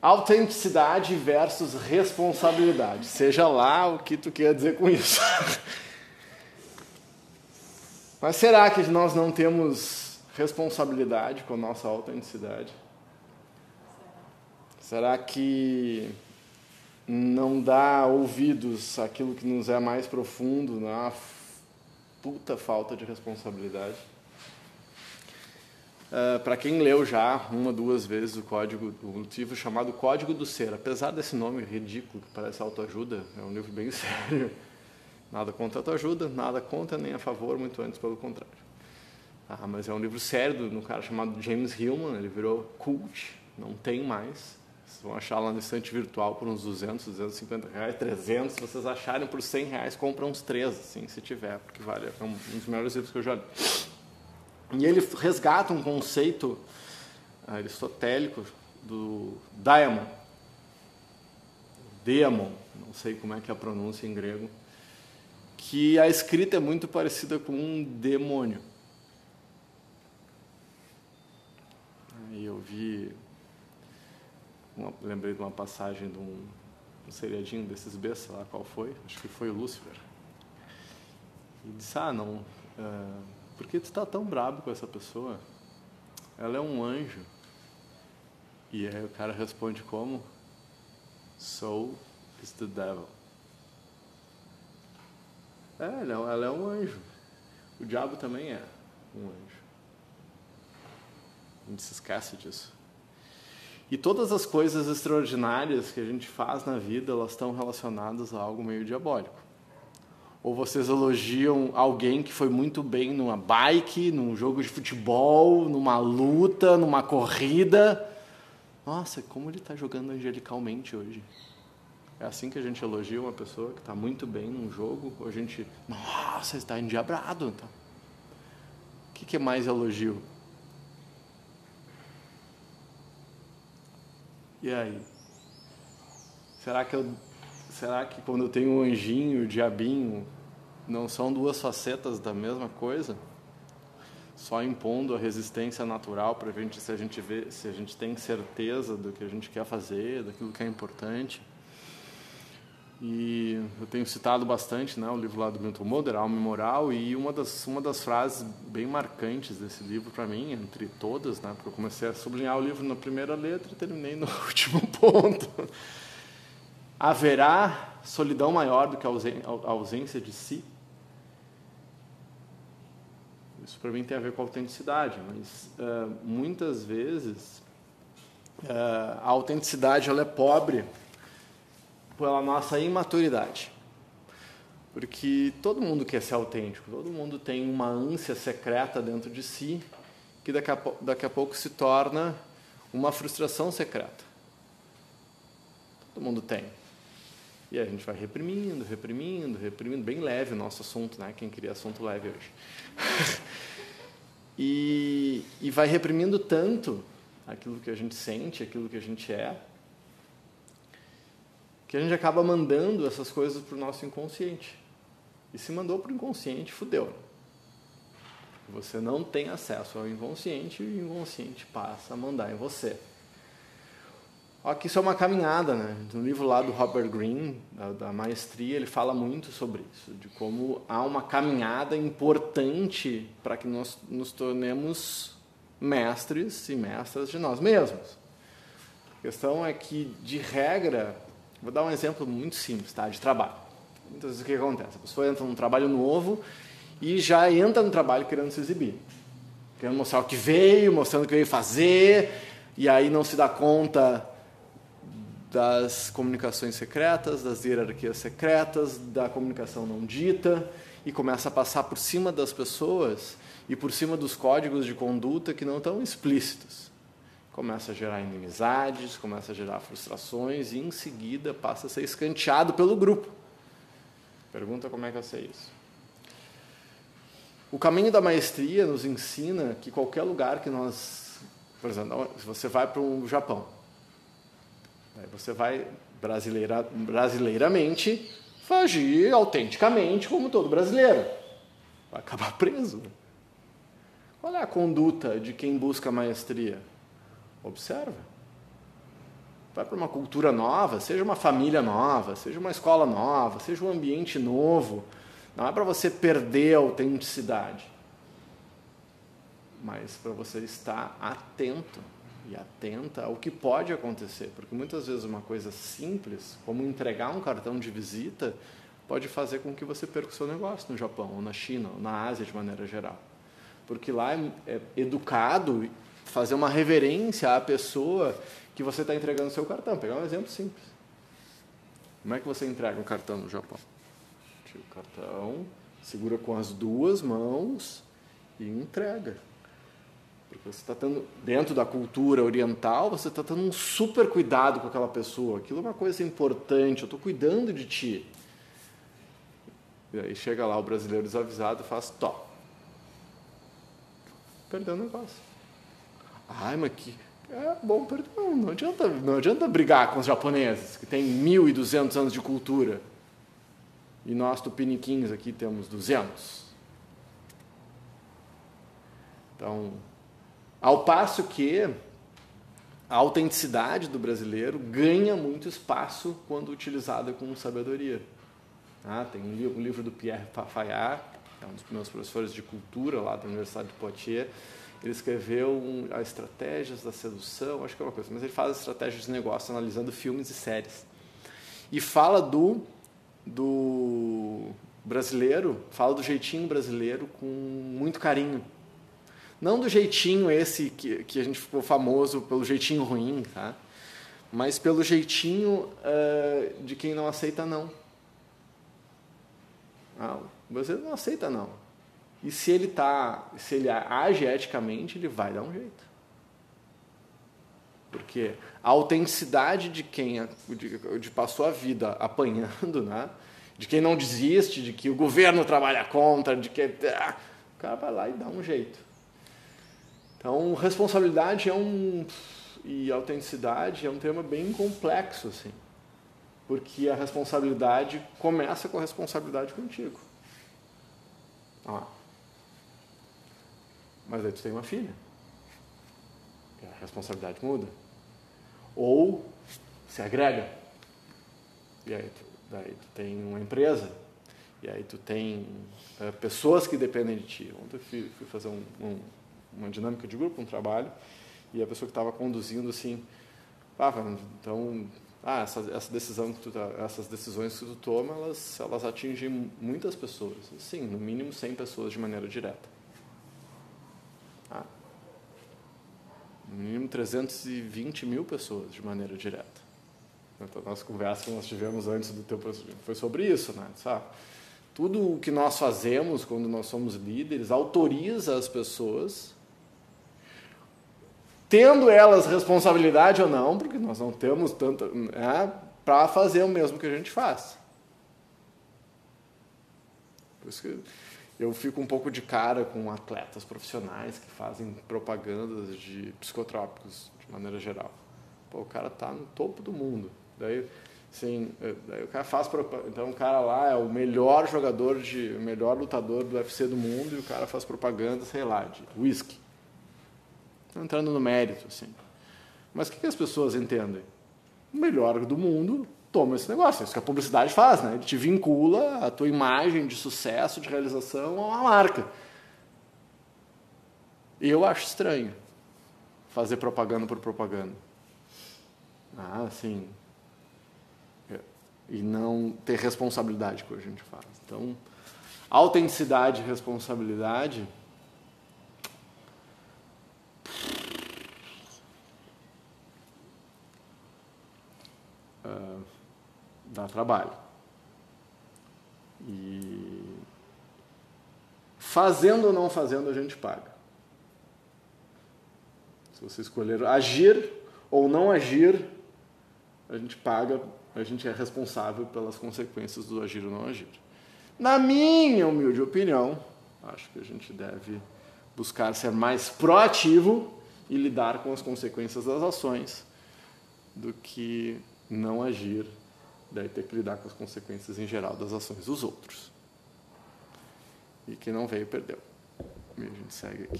Autenticidade versus responsabilidade. Seja lá o que tu quer dizer com isso. Mas será que nós não temos responsabilidade com a nossa autenticidade? Será que não dá ouvidos àquilo que nos é mais profundo, na puta falta de responsabilidade? Uh, para quem leu já uma, duas vezes o código, o livro chamado Código do Ser, apesar desse nome ridículo que parece autoajuda, é um livro bem sério. Nada contra autoajuda, nada contra nem a favor, muito antes pelo contrário. Ah, mas é um livro sério de um cara chamado James Hillman, ele virou cult, não tem mais. Vocês vão achar lá no estante virtual por uns 200, 250 reais, 300. Se vocês acharem por 100 reais, compram uns três, assim, se tiver, porque vale. É um dos melhores livros que eu já li. E ele resgata um conceito aristotélico do daemon. Daemon, não sei como é que é a pronúncia em grego, que a escrita é muito parecida com um demônio. Aí eu vi, uma, lembrei de uma passagem de um, um seriadinho desses B, sei lá qual foi, acho que foi o Lúcifer. E disse, ah, não... Uh, por que tu está tão brabo com essa pessoa? Ela é um anjo. E aí o cara responde como? So is the devil. É, ela é um anjo. O diabo também é um anjo. A gente se esquece disso. E todas as coisas extraordinárias que a gente faz na vida, elas estão relacionadas a algo meio diabólico. Ou vocês elogiam alguém que foi muito bem numa bike, num jogo de futebol, numa luta, numa corrida. Nossa, como ele está jogando angelicalmente hoje. É assim que a gente elogia uma pessoa que está muito bem num jogo, ou a gente, nossa, está endiabrado. Então. O que, que é mais elogio? E aí? Será que eu será que quando eu tenho anjinho, o diabinho, não são duas facetas da mesma coisa? Só impondo a resistência natural para a gente, se a gente vê, se a gente tem certeza do que a gente quer fazer, daquilo que é importante. E eu tenho citado bastante, né, o livro lá do Milton Moder, Alma e Moral, e uma das uma das frases bem marcantes desse livro para mim, entre todas, né, porque eu comecei a sublinhar o livro na primeira letra e terminei no último ponto haverá solidão maior do que a ausência de si? Isso para mim tem a ver com a autenticidade, mas uh, muitas vezes uh, a autenticidade ela é pobre pela nossa imaturidade. Porque todo mundo quer ser autêntico, todo mundo tem uma ânsia secreta dentro de si que daqui a, daqui a pouco se torna uma frustração secreta. Todo mundo tem. E a gente vai reprimindo, reprimindo, reprimindo, bem leve o nosso assunto, né? Quem queria assunto leve hoje. e, e vai reprimindo tanto aquilo que a gente sente, aquilo que a gente é, que a gente acaba mandando essas coisas para o nosso inconsciente. E se mandou para o inconsciente, fudeu. Você não tem acesso ao inconsciente e o inconsciente passa a mandar em você. Que isso é uma caminhada, né? No livro lá do Robert Greene, da, da, maestria, ele fala muito sobre isso, de como há uma caminhada importante para que nós nos tornemos mestres e mestras de nós mesmos. A questão é que, de regra, vou dar um exemplo muito simples, tá? De trabalho. Muitas vezes o que acontece? A pessoa entra num trabalho novo e já entra no trabalho querendo se exibir. Querendo mostrar o que veio, mostrando o que veio fazer, e aí não se dá conta das comunicações secretas, das hierarquias secretas, da comunicação não dita e começa a passar por cima das pessoas e por cima dos códigos de conduta que não estão explícitos. Começa a gerar inimizades, começa a gerar frustrações e em seguida passa a ser escanteado pelo grupo. Pergunta como é que eu sei isso. O caminho da maestria nos ensina que qualquer lugar que nós, por exemplo, se você vai para o Japão, Aí você vai brasileira, brasileiramente agir autenticamente como todo brasileiro. Vai acabar preso. Qual é a conduta de quem busca maestria? Observa. vai para uma cultura nova, seja uma família nova, seja uma escola nova, seja um ambiente novo, não é para você perder a autenticidade, mas para você estar atento e atenta ao que pode acontecer, porque muitas vezes uma coisa simples, como entregar um cartão de visita, pode fazer com que você perca o seu negócio no Japão, ou na China, ou na Ásia de maneira geral. Porque lá é, é educado fazer uma reverência à pessoa que você está entregando o seu cartão. Vou pegar um exemplo simples. Como é que você entrega um cartão no Japão? Tira o cartão, segura com as duas mãos e entrega. Porque você está tendo, dentro da cultura oriental, você está tendo um super cuidado com aquela pessoa. Aquilo é uma coisa importante, eu estou cuidando de ti. E aí chega lá o brasileiro desavisado e faz top. Perdeu o negócio. Ai, mas que. É bom, perdão. Não adianta, não adianta brigar com os japoneses, que têm 1.200 anos de cultura. E nós, tupiniquins, aqui temos 200. Então, ao passo que a autenticidade do brasileiro ganha muito espaço quando utilizada com sabedoria. Ah, tem um livro do Pierre que é um dos meus professores de cultura lá da Universidade de Poitiers. Ele escreveu um, as estratégias da sedução, acho que é uma coisa, mas ele faz estratégias de negócio analisando filmes e séries. E fala do, do brasileiro, fala do jeitinho brasileiro com muito carinho. Não do jeitinho esse que, que a gente ficou famoso pelo jeitinho ruim, tá? mas pelo jeitinho uh, de quem não aceita não. Ah, você não aceita não. E se ele tá, se ele age eticamente, ele vai dar um jeito. Porque a autenticidade de quem de, passou a vida apanhando, né? de quem não desiste, de que o governo trabalha contra, de que. Ah, o cara vai lá e dá um jeito. Então, responsabilidade é um e autenticidade é um tema bem complexo assim. Porque a responsabilidade começa com a responsabilidade contigo. Mas aí tu tem uma filha. A responsabilidade muda. Ou se agrega. E aí tu, daí tu tem uma empresa. E aí tu tem é, pessoas que dependem de ti. Ontem eu fui, fui fazer um, um uma dinâmica de grupo, um trabalho, e a pessoa que estava conduzindo assim, ah, então, ah, essa, essa decisão que tu, tá, essas decisões que tu toma, elas, elas atingem muitas pessoas, sim, no mínimo 100 pessoas de maneira direta. Ah, no mínimo 320 mil pessoas de maneira direta. Então, nossa conversa que nós tivemos antes do teu foi sobre isso, né? Sabe? Tudo o que nós fazemos quando nós somos líderes autoriza as pessoas tendo elas responsabilidade ou não, porque nós não temos tanta, é, para fazer o mesmo que a gente faz. Por isso que eu fico um pouco de cara com atletas profissionais que fazem propagandas de psicotrópicos de maneira geral. Pô, o cara está no topo do mundo. Daí, sim, é, daí o cara faz então o cara lá é o melhor jogador de, o melhor lutador do UFC do mundo e o cara faz propaganda, sei lá, de whisky entrando no mérito, assim. Mas o que, que as pessoas entendem? O melhor do mundo toma esse negócio. É isso que a publicidade faz, né? Ele te vincula a tua imagem de sucesso, de realização a uma marca. E eu acho estranho fazer propaganda por propaganda. Ah, sim. É, e não ter responsabilidade que a gente faz. Então, autenticidade e responsabilidade trabalho. E fazendo ou não fazendo, a gente paga. Se você escolher agir ou não agir, a gente paga, a gente é responsável pelas consequências do agir ou não agir. Na minha humilde opinião, acho que a gente deve buscar ser mais proativo e lidar com as consequências das ações do que não agir, daí ter que lidar com as consequências em geral das ações dos outros. E quem não veio, perdeu. E a gente segue aqui.